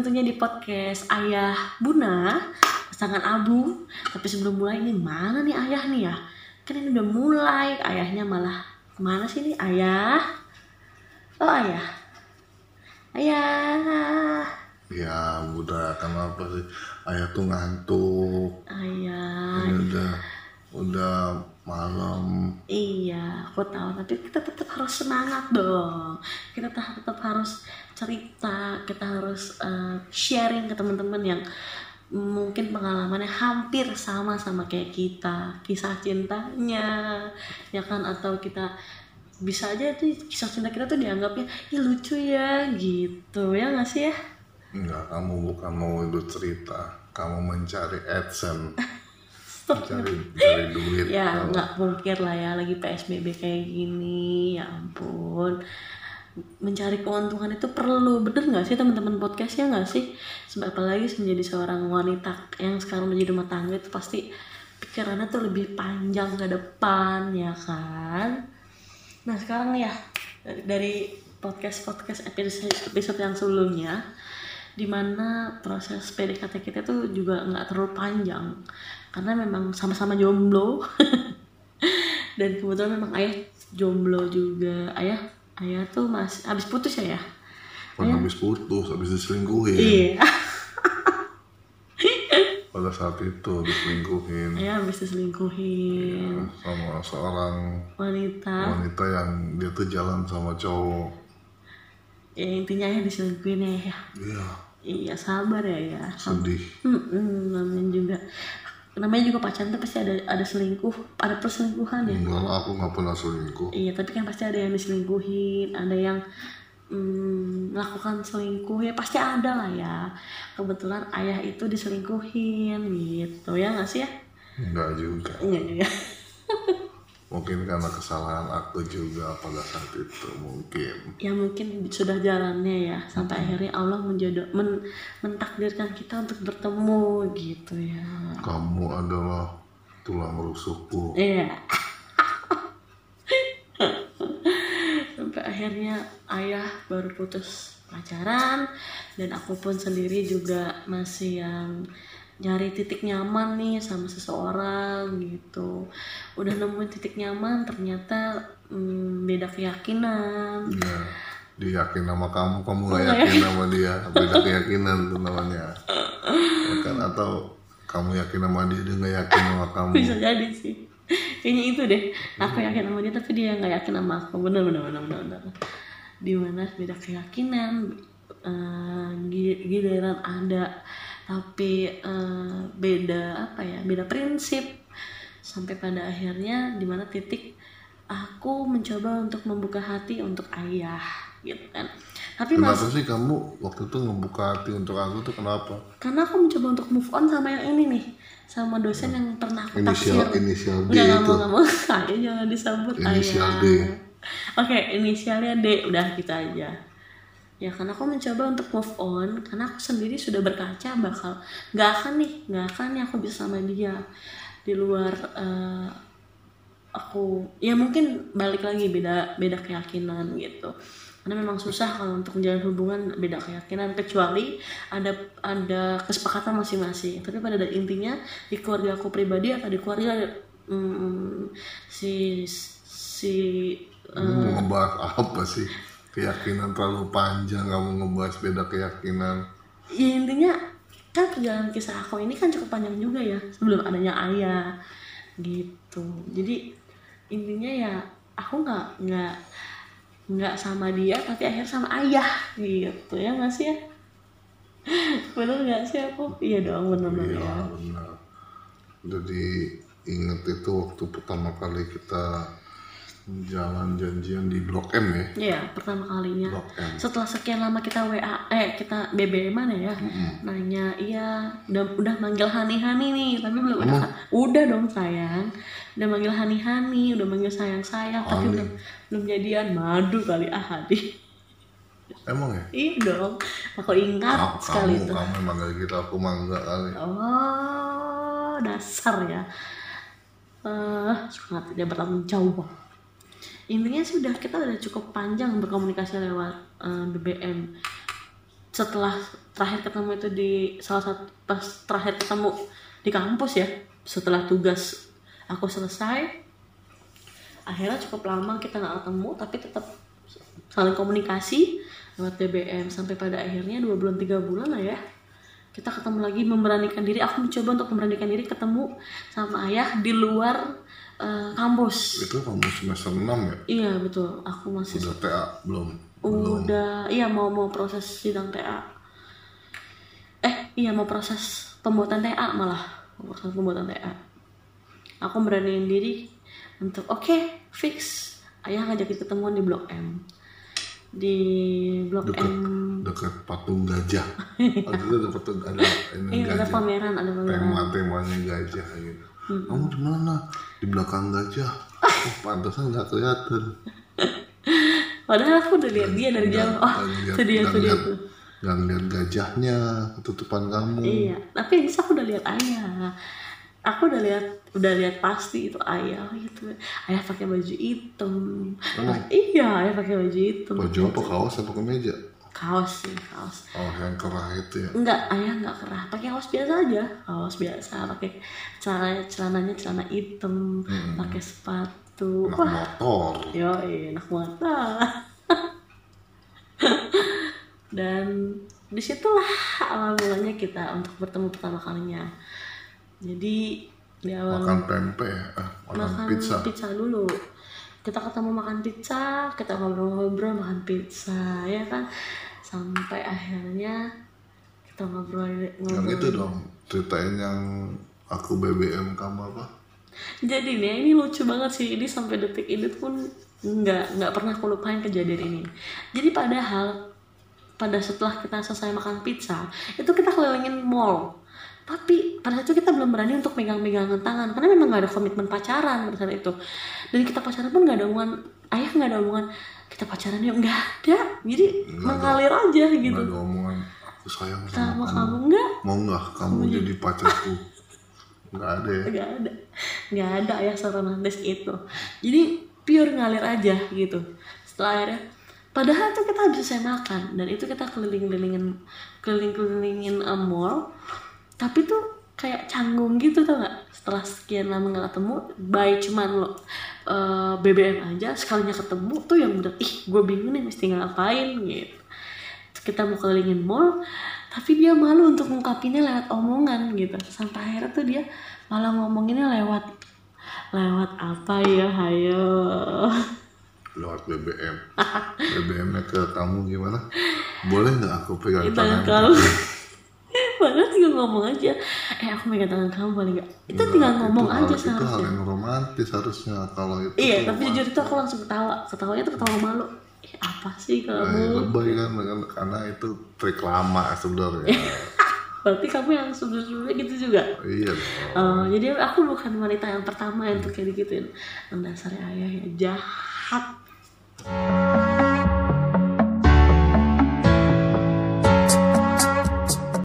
tentunya di podcast Ayah Buna pasangan Abu. Tapi sebelum mulai ini mana nih ayah nih ya? Kan ini udah mulai, ayahnya malah ke mana sih nih ayah? Oh ayah, ayah, Ya udah kenapa sih ayah tuh ngantuk ayah. ini udah udah malam Iya, aku tahu. Tapi kita tetap harus semangat dong. Kita tetap, harus cerita. Kita harus eh, sharing ke teman-teman yang mungkin pengalamannya hampir sama sama kayak kita. Kisah cintanya, ya kan? Atau kita bisa aja tuh kisah cinta kita tuh dianggapnya ya lucu ya gitu ya nggak sih ya enggak kamu bukan mau itu cerita kamu mencari adsense mencari mencari duit. Ya nggak mungkin lah ya lagi psbb kayak gini ya ampun. Mencari keuntungan itu perlu bener nggak sih teman-teman podcastnya nggak sih? Sebab apalagi menjadi seorang wanita yang sekarang menjadi rumah tangga itu pasti pikirannya tuh lebih panjang ke depan ya kan? Nah sekarang ya dari, dari podcast podcast episode episode yang sebelumnya di mana proses PDKT kita tuh juga nggak terlalu panjang. Karena memang sama-sama jomblo. Dan kebetulan memang ayah jomblo juga. Ayah ayah tuh masih habis putus ya ya? Bukan habis putus habis diselingkuhin. Iya. Pada saat itu diselingkuhin. Ayah habis diselingkuhin. Sama seorang wanita. wanita yang dia tuh jalan sama cowok ya intinya ayah diselingkuhin ya ya. Iya. Iya sabar ya ya. Sedih. Hmm, namanya juga. Namanya juga pacaran tuh pasti ada ada selingkuh ada perselingkuhan ya. Enggak lah aku nggak pernah selingkuh. Iya, tapi kan pasti ada yang diselingkuhin, ada yang mm, melakukan selingkuh. Ya pasti ada lah ya. Kebetulan ayah itu diselingkuhin gitu. Ya nggak sih ya? enggak juga. Iya juga. Mungkin karena kesalahan aku juga pada saat itu mungkin Ya mungkin sudah jalannya ya sampai akhirnya Allah menjodoh men, mentakdirkan kita untuk bertemu gitu ya. kamu adalah tulang rusukku Iya. Sampai akhirnya ayah baru putus pacaran dan aku pun sendiri juga masih yang nyari titik nyaman nih sama seseorang gitu. Udah nemuin titik nyaman ternyata hmm, beda keyakinan. ya dia yakin sama kamu kamu nggak yakin sama dia beda keyakinan tuh namanya Ya kan atau kamu yakin sama dia dia nggak yakin sama kamu Bisa jadi sih. Kayaknya itu deh. Aku yakin sama dia tapi dia nggak yakin sama aku. Bener bener bener bener. bener. Di mana beda keyakinan, gi- giliran ada tapi eh, beda apa ya beda prinsip sampai pada akhirnya di mana titik aku mencoba untuk membuka hati untuk ayah gitu kan tapi mas kenapa sih kamu waktu itu ngebuka hati untuk aku tuh kenapa karena aku mencoba untuk move on sama yang ini nih sama dosen yang pernah aku inisial taksir inisial D nggak itu mau, nggak mau. Ayo jangan disebut Inisial ayah. D. Oke, inisialnya D. Udah kita aja. Ya karena aku mencoba untuk move on karena aku sendiri sudah berkaca bakal nggak akan nih, nggak akan nih aku bisa sama dia di luar eh, aku ya mungkin balik lagi beda beda keyakinan gitu. Karena memang susah kalau untuk menjalin hubungan beda keyakinan kecuali ada ada kesepakatan masing-masing. Tapi pada intinya di keluarga aku pribadi atau di keluarga mm, si si ngebahas apa sih keyakinan terlalu panjang kamu ngebahas beda keyakinan. Ya intinya kan perjalanan kisah aku ini kan cukup panjang juga ya sebelum adanya ayah gitu. Jadi intinya ya aku nggak nggak nggak sama dia tapi akhirnya sama ayah gitu. Ya nggak sih ya? Bener nggak sih aku? Iya dong bener bener iya ya. benar jadi inget itu waktu pertama kali kita jalan janjian di Blok M ya Iya, pertama kalinya. Blok M Setelah sekian lama kita WA, eh kita BBM mana ya? Mm-mm. Nanya, iya, udah udah manggil Hani-Hani nih, tapi belum Emang? ada. Udah dong sayang, udah manggil Hani-Hani, udah manggil sayang-sayang, tapi Hani. belum belum jadian. Madu kali ah hadi. emang ya Iya dong, aku ingat kamu, sekali kamu, itu. kamu yang manggil kita aku mangga kali Oh, dasar ya. Eh, sangat tidak bertanggung jawab. Intinya sudah kita udah cukup panjang berkomunikasi lewat eh, BBM. setelah terakhir ketemu itu di salah satu pas terakhir ketemu di kampus ya setelah tugas aku selesai akhirnya cukup lama kita nggak ketemu tapi tetap saling komunikasi lewat BBM sampai pada akhirnya dua bulan tiga bulan lah ya kita ketemu lagi memberanikan diri aku mencoba untuk memberanikan diri ketemu sama ayah di luar eh, kampus. Itu kamu semester 6 ya? Iya betul. Aku masih udah TA belum. Udah iya mau mau proses sidang TA eh iya mau proses pembuatan TA malah. Proses pembuatan TA aku beraniin diri untuk oke fix. Ayah ngajakin ketemuan di blok M. Di blok dekat M. dekat patung gajah. Waktu itu ada patung ada ini iya ada gajah. pameran ada pameran. Tema temanya gajah gitu kamu di mana di belakang gajah oh pantesan nggak kelihatan padahal aku udah lihat dia dari jauh oh itu dia itu dia tuh nggak ngeliat gajahnya ketutupan kamu Iya, tapi yang bisa aku udah lihat ayah. Aku udah lihat, udah lihat pasti itu ayah gitu. Ayah pakai baju hitam. Emang? Iya, ayah pakai baju hitam. baju apa kaos apa kemeja Kaos sih, kaos. oh yang kerah itu ya Enggak, ayah enggak kerah. Pakai kaos biasa aja. Kaos biasa, pakai celana celananya celana hitam, pakai sepatu. anak Wah, motor yo enak banget. Ah. Dan di situlah awal mulanya kita untuk bertemu pertama kalinya. Jadi di awal makan pempek ya ah, makan, makan pizza dulu. Kita ketemu makan pizza, kita ngobrol-ngobrol makan pizza, ya kan? Sampai akhirnya kita ngobrol yang ngobrol. itu dong ceritain yang aku BBM kamu apa Jadi nih ini lucu banget sih ini sampai detik ini pun nggak nggak pernah aku lupain kejadian ini. Jadi padahal pada setelah kita selesai makan pizza itu kita kelilingin mall. Tapi pada saat itu kita belum berani untuk megang-megangan tangan karena memang nggak ada komitmen pacaran pada saat itu. Dan kita pacaran pun nggak ada hubungan ayah nggak ada hubungan kita pacaran yuk. Nggak ada. Jadi mengalir aja gitu. nggak ada omongan aku sayang Sama sama kamu. kamu nggak. Mau nggak kamu jadi pacarku? Nggak ada ya? Nggak ada. Nggak ada ya seromantis itu. Jadi pure ngalir aja gitu. Setelah akhirnya padahal tuh kita habis selesai makan dan itu kita keliling-kelilingin keliling-kelilingin uh, mall tapi tuh kayak canggung gitu tau gak setelah sekian lama nggak ketemu baik cuman lo uh, BBM aja. Sekalinya ketemu tuh yang udah ih gue bingung nih mesti ngapain gitu. Terus kita mau kelilingin mall tapi dia malu untuk ngungkapinnya lewat omongan gitu. Sampai akhirnya tuh dia malah ngomonginnya lewat lewat apa ya hayo? Lewat BBM BBM-nya ke kamu gimana? Boleh nggak aku pegang tangan tinggal ngomong aja. Eh aku megang tangan kamu boleh nggak. Itu tinggal ngomong itu aja hal, itu hal seharusnya. yang romantis harusnya kalau itu iya tapi jujur itu aku langsung ketawa. Ketawanya tuh ketawa malu. Eh, apa sih kamu? Lebay kan karena itu trik lama sebenarnya. Berarti kamu yang sebelum-sebelumnya gitu juga? Iya Oh, jadi aku bukan wanita yang pertama yang tuh kayak digituin. Yang dasarnya ayah ya jahat.